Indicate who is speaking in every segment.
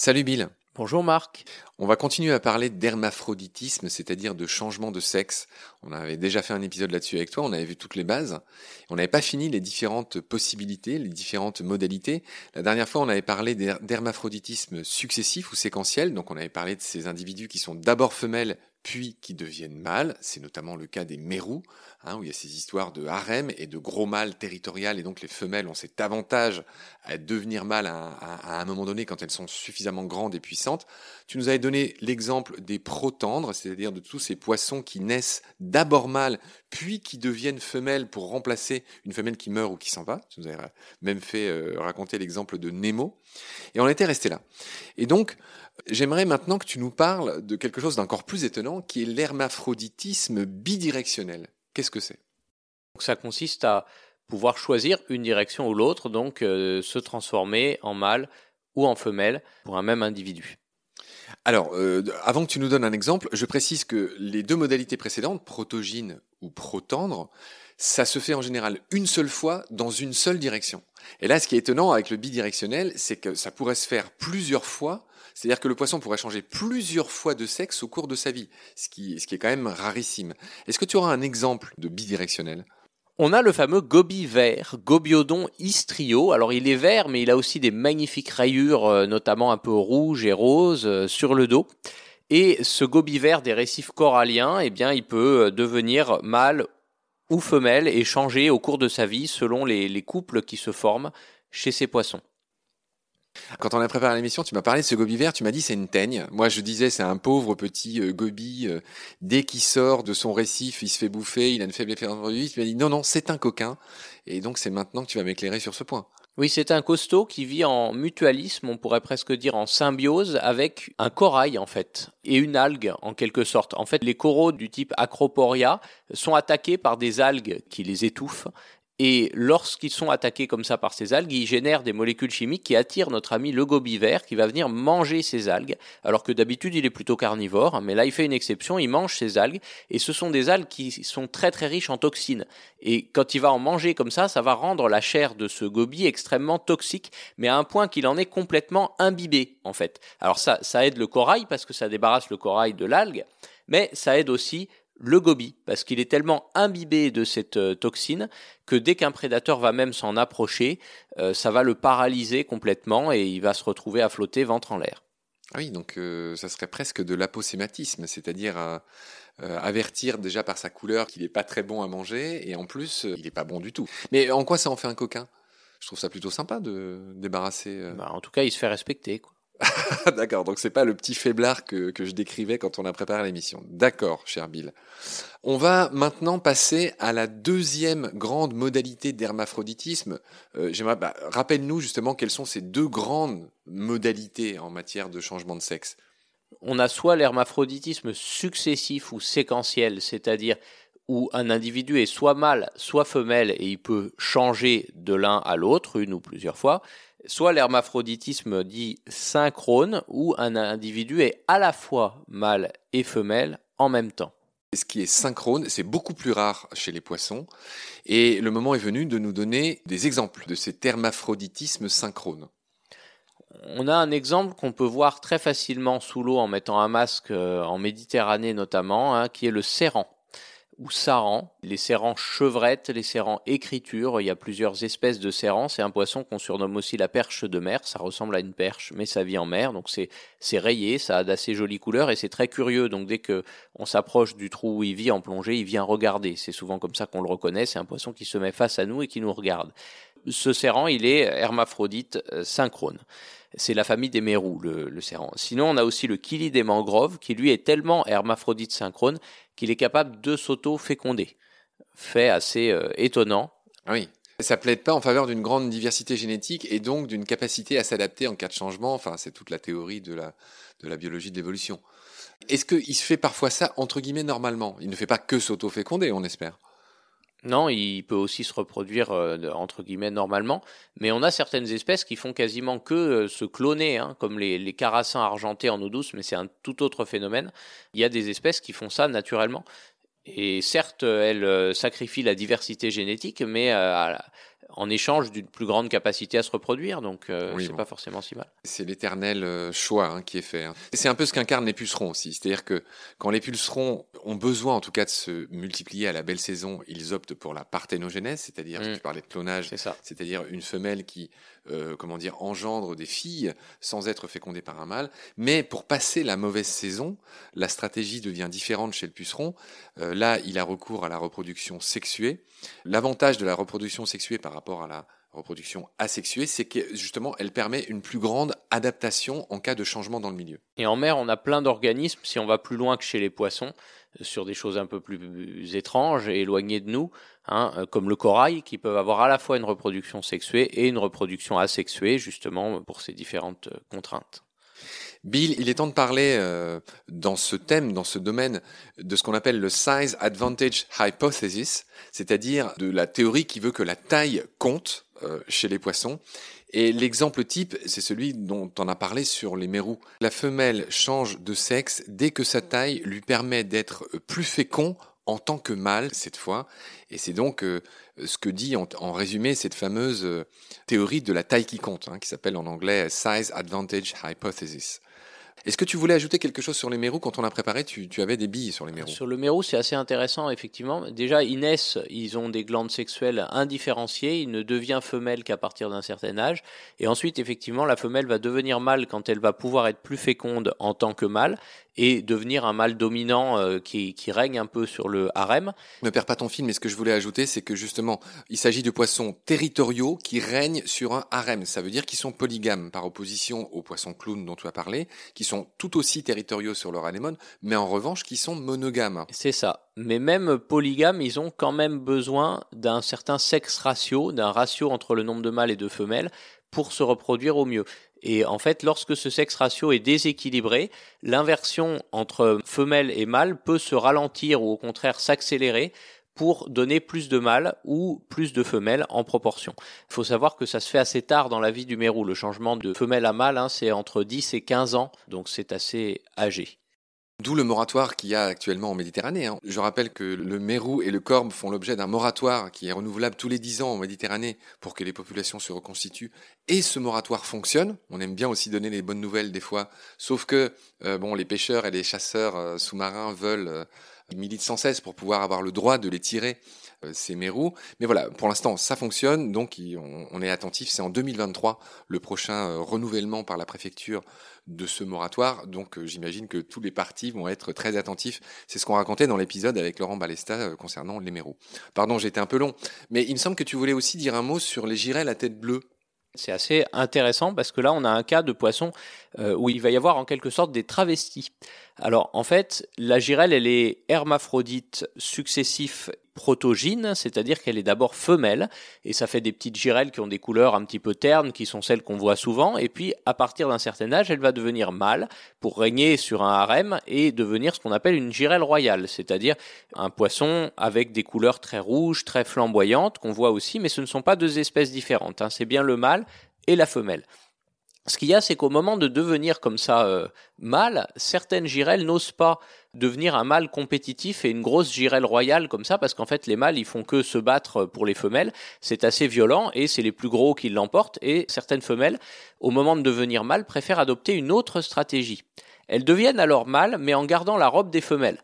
Speaker 1: Salut Bill.
Speaker 2: Bonjour Marc.
Speaker 1: On va continuer à parler d'hermaphroditisme, c'est-à-dire de changement de sexe. On avait déjà fait un épisode là-dessus avec toi, on avait vu toutes les bases. On n'avait pas fini les différentes possibilités, les différentes modalités. La dernière fois, on avait parlé d'hermaphroditisme successif ou séquentiel, donc on avait parlé de ces individus qui sont d'abord femelles puis qui deviennent mâles. C'est notamment le cas des mérous, hein, où il y a ces histoires de harem et de gros mâles territorial, et donc les femelles ont cet avantage à devenir mâles à, un moment donné quand elles sont suffisamment grandes et puissantes. Tu nous avais donné l'exemple des protandres, c'est-à-dire de tous ces poissons qui naissent d'abord mâles, puis qui deviennent femelles pour remplacer une femelle qui meurt ou qui s'en va. Tu nous avais même fait euh, raconter l'exemple de Nemo. Et on était resté là. Et donc, J'aimerais maintenant que tu nous parles de quelque chose d'encore plus étonnant, qui est l'hermaphroditisme bidirectionnel. Qu'est-ce que c'est?
Speaker 2: Ça consiste à pouvoir choisir une direction ou l'autre, donc euh, se transformer en mâle ou en femelle pour un même individu.
Speaker 1: Alors, euh, avant que tu nous donnes un exemple, je précise que les deux modalités précédentes, protogyne ou protendre, ça se fait en général une seule fois dans une seule direction. Et là, ce qui est étonnant avec le bidirectionnel, c'est que ça pourrait se faire plusieurs fois c'est-à-dire que le poisson pourrait changer plusieurs fois de sexe au cours de sa vie, ce qui, est quand même rarissime. Est-ce que tu auras un exemple de bidirectionnel?
Speaker 2: On a le fameux gobi vert, Gobiodon istrio. Alors il est vert, mais il a aussi des magnifiques rayures, euh, notamment un peu rouges et roses, euh, sur le dos. Et ce gobi vert des récifs coralliens, eh bien, il peut euh, devenir mâle ou femelle et changer au cours de sa vie selon les couples qui se forment chez ces poissons.
Speaker 1: Quand on a préparé l'émission, tu m'as parlé de ce gobi vert, tu m'as dit c'est une teigne. Moi, je disais c'est un pauvre petit euh, gobi. Euh, dès qu'il sort de son récif, il se fait bouffer, il a une faible effet. Tu m'as dit non, non, c'est un coquin. Et donc, c'est maintenant que tu vas m'éclairer sur ce point.
Speaker 2: Oui, c'est un costaud qui vit en mutualisme, on pourrait presque dire en symbiose avec un corail en fait et une algue en quelque sorte. En fait, les coraux du type Acroporia sont attaqués par des algues qui les étouffent et lorsqu'ils sont attaqués comme ça par ces algues, ils génèrent des molécules chimiques qui attirent notre ami le gobivert qui va venir manger ces algues, alors que d'habitude il est plutôt carnivore, hein, mais là il fait une exception, il mange ces algues, et ce sont des algues qui sont très très riches en toxines. Et quand il va en manger comme ça, ça va rendre la chair de ce gobi extrêmement toxique, mais à un point qu'il en est complètement imbibé en fait. Alors ça, ça aide le corail parce que ça débarrasse le corail de l'algue, mais ça aide aussi le gobi, parce qu'il est tellement imbibé de cette euh, toxine que dès qu'un prédateur va même s'en approcher, euh, ça va le paralyser complètement et il va se retrouver à flotter ventre en l'air.
Speaker 1: Ah oui, donc euh, ça serait presque de l'aposématisme, c'est-à-dire avertir déjà par sa couleur qu'il n'est pas très bon à manger et en plus il n'est pas bon du tout. Mais en quoi ça en fait un coquin? Je trouve ça plutôt sympa de débarrasser.
Speaker 2: Bah, en tout cas, il se fait respecter. Quoi.
Speaker 1: D'accord, donc c'est pas le petit faiblard que, que je décrivais quand on a préparé l'émission. D'accord, cher Bill. On va maintenant passer à la deuxième grande modalité d'hermaphroditisme. Euh, bah, rappelle-nous justement quelles sont ces deux grandes modalités en matière de changement de sexe.
Speaker 2: On a soit l'hermaphroditisme successif ou séquentiel, c'est-à-dire où un individu est soit mâle, soit femelle et il peut changer de l'un à l'autre une ou plusieurs fois soit l'hermaphroditisme dit synchrone, où un individu est à la fois mâle et femelle en même temps.
Speaker 1: Ce qui est synchrone, c'est beaucoup plus rare chez les poissons, et le moment est venu de nous donner des exemples de cet hermaphroditisme synchrone.
Speaker 2: On a un exemple qu'on peut voir très facilement sous l'eau en mettant un masque euh, en Méditerranée notamment, hein, qui est le serrant ou saran, les serrans chevrettes, les serrans écriture, il y a plusieurs espèces de serrans, c'est un poisson qu'on surnomme aussi la perche de mer, ça ressemble à une perche mais ça vit en mer, donc c'est c'est rayé, ça a d'assez jolies couleurs et c'est très curieux, donc dès que on s'approche du trou où il vit en plongée, il vient regarder, c'est souvent comme ça qu'on le reconnaît, c'est un poisson qui se met face à nous et qui nous regarde. Ce serrant, il est hermaphrodite euh, synchrone c'est la famille des mérous, le, le. Sinon, on a aussi le kili des mangroves, qui lui est tellement hermaphrodite synchrone qu'il est capable de s'auto-féconder. Fait assez euh, étonnant.
Speaker 1: Ah oui. Ça plaide pas en faveur d'une grande diversité génétique et donc d'une capacité à s'adapter en cas de changement. Enfin, c'est toute la théorie de la, de la biologie de l'évolution. Est-ce qu'il se fait parfois ça entre guillemets normalement? Il ne fait pas que s'auto-féconder, on espère.
Speaker 2: Non, il peut aussi se reproduire euh, entre guillemets normalement, mais on a certaines espèces qui font quasiment que euh, se cloner, hein, comme les, carassins argentés en eau douce, mais c'est un tout autre phénomène. Il y a des espèces qui font ça naturellement. Et certes, elle sacrifie la diversité génétique, mais en échange d'une plus grande capacité à se reproduire. Donc, euh, c'est pas forcément si mal.
Speaker 1: C'est l'éternel euh, choix hein, qui est fait. Hein. C'est un peu ce qu'incarnent les pucerons aussi. C'est-à-dire que quand les pucerons ont besoin, en tout cas, de se multiplier à la belle saison, ils optent pour la parthénogenèse, c'est-à-dire, mm. tu parlais de clonage, c'est-à-dire une femelle qui, euh, comment dire, engendre des filles sans être fécondée par un mâle. Mais pour passer la mauvaise saison, la stratégie devient différente chez le puceron. Euh, là, il a recours à la reproduction sexuée. L'avantage de la reproduction sexuée par rapport à la reproduction asexuée, c'est que justement, elle permet une plus grande adaptation en cas de changement dans le milieu.
Speaker 2: Et en mer, on a plein d'organismes, si on va plus loin que chez les poissons, euh, sur des choses un peu plus étranges et éloignées de nous, hein, euh, comme le corail, qui peuvent avoir à la fois une reproduction sexuée et une reproduction asexuée, justement pour ces différentes contraintes.
Speaker 1: Bill, il est temps de parler euh, dans ce thème, dans ce domaine, de ce qu'on appelle le Size Advantage Hypothesis, c'est-à-dire de la théorie qui veut que la taille compte euh, chez les poissons. Et l'exemple type, c'est celui dont on a parlé sur les mérous. La femelle change de sexe dès que sa taille lui permet d'être plus fécond en tant que mâle cette fois. Et c'est donc euh, ce que dit en, résumé cette fameuse théorie de la taille qui compte, hein, qui s'appelle en anglais Size Advantage Hypothesis. Est-ce que tu voulais ajouter quelque chose sur les mérous Quand on a préparé, tu, avais des billes sur les mérous.
Speaker 2: Sur le mérou, c'est assez intéressant, effectivement. Déjà, ils naissent, ils ont des glandes sexuelles indifférenciées. Il ne devient femelle qu'à partir d'un certain âge. Et ensuite, effectivement, la femelle va devenir mâle quand elle va pouvoir être plus féconde en tant que mâle et devenir un mâle dominant euh, qui, règne un peu sur le harem.
Speaker 1: Ne perds pas ton film, mais ce que je voulais ajouter, c'est que justement, il s'agit de poissons territoriaux qui règnent sur un harem. Ça veut dire qu'ils sont polygames, par opposition aux poissons clowns dont tu as parlé, qui sont tout aussi territoriaux sur leur anémone, mais en revanche qui sont monogames.
Speaker 2: C'est ça. Mais même polygames, ils ont quand même besoin d'un certain sexe ratio, d'un ratio entre le nombre de mâles et de femelles, pour se reproduire au mieux. Et en fait, lorsque ce sexe ratio est déséquilibré, l'inversion entre femelle et mâle peut se ralentir ou au contraire s'accélérer pour donner plus de mâles ou plus de femelles en proportion. Il faut savoir que ça se fait assez tard dans la vie du mérou. Le changement de femelle à mâle, hein, c'est entre 10 et 15 ans, donc c'est assez âgé.
Speaker 1: D'où le moratoire qu'il y a actuellement en Méditerranée. Hein. Je rappelle que le mérou et le corbe font l'objet d'un moratoire qui est renouvelable tous les 10 ans en Méditerranée pour que les populations se reconstituent. Et ce moratoire fonctionne. On aime bien aussi donner les bonnes nouvelles des fois. Sauf que euh, bon, les pêcheurs et les chasseurs euh, sous-marins veulent euh, militent sans cesse pour pouvoir avoir le droit de les tirer euh, ces mérous. Mais voilà, pour l'instant, ça fonctionne, donc on, est attentif. C'est en 2023 le prochain euh, renouvellement par la préfecture de ce moratoire. Donc euh, j'imagine que tous les partis vont être très attentifs. C'est ce qu'on racontait dans l'épisode avec Laurent Balesta concernant les mérous. Pardon, j'étais un peu long, mais il me semble que tu voulais aussi dire un mot sur les girelles à tête bleue.
Speaker 2: C'est assez intéressant parce que là, on a un cas de poisson où il va y avoir en quelque sorte des travestis. Alors, en fait, la girelle, elle est hermaphrodite successif protogyne, c'est-à-dire qu'elle est d'abord femelle, et ça fait des petites girelles qui ont des couleurs un petit peu ternes, qui sont celles qu'on voit souvent, et puis à partir d'un certain âge, elle va devenir mâle pour régner sur un harem et devenir ce qu'on appelle une girelle royale, c'est-à-dire un poisson avec des couleurs très rouges, très flamboyantes, qu'on voit aussi, mais ce ne sont pas deux espèces différentes, hein. c'est bien le mâle et la femelle. Ce qu'il y a, c'est qu'au moment de devenir comme ça euh, mâle, certaines girelles n'osent pas devenir un mâle compétitif et une grosse girelle royale comme ça, parce qu'en fait les mâles ils font que se battre pour les femelles, c'est assez violent et c'est les plus gros qui l'emportent, et certaines femelles, au moment de devenir mâles, préfèrent adopter une autre stratégie. Elles deviennent alors mâles, mais en gardant la robe des femelles.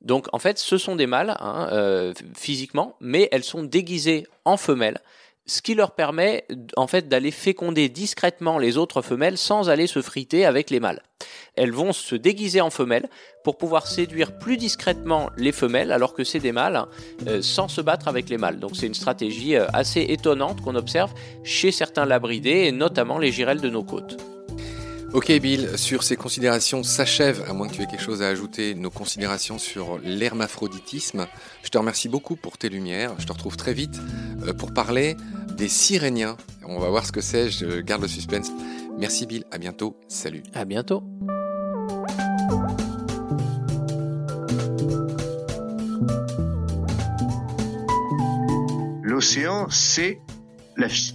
Speaker 2: Donc en fait, ce sont des mâles hein, euh, physiquement, mais elles sont déguisées en femelles ce qui leur permet en fait d'aller féconder discrètement les autres femelles sans aller se friter avec les mâles. Elles vont se déguiser en femelles pour pouvoir séduire plus discrètement les femelles alors que c'est des mâles euh, sans se battre avec les mâles. Donc c'est une stratégie euh, assez étonnante qu'on observe chez certains labridés et notamment les girelles de nos côtes.
Speaker 1: Ok Bill, sur ces considérations s'achève, à moins que tu aies quelque chose à ajouter, nos considérations sur l'hermaphroditisme. Je te remercie beaucoup pour tes lumières. Je te retrouve très vite euh, pour parler des Siréniens. On va voir ce que c'est, je garde le suspense. Merci Bill, à bientôt, salut.
Speaker 2: À bientôt.
Speaker 3: L'océan, c'est la vie.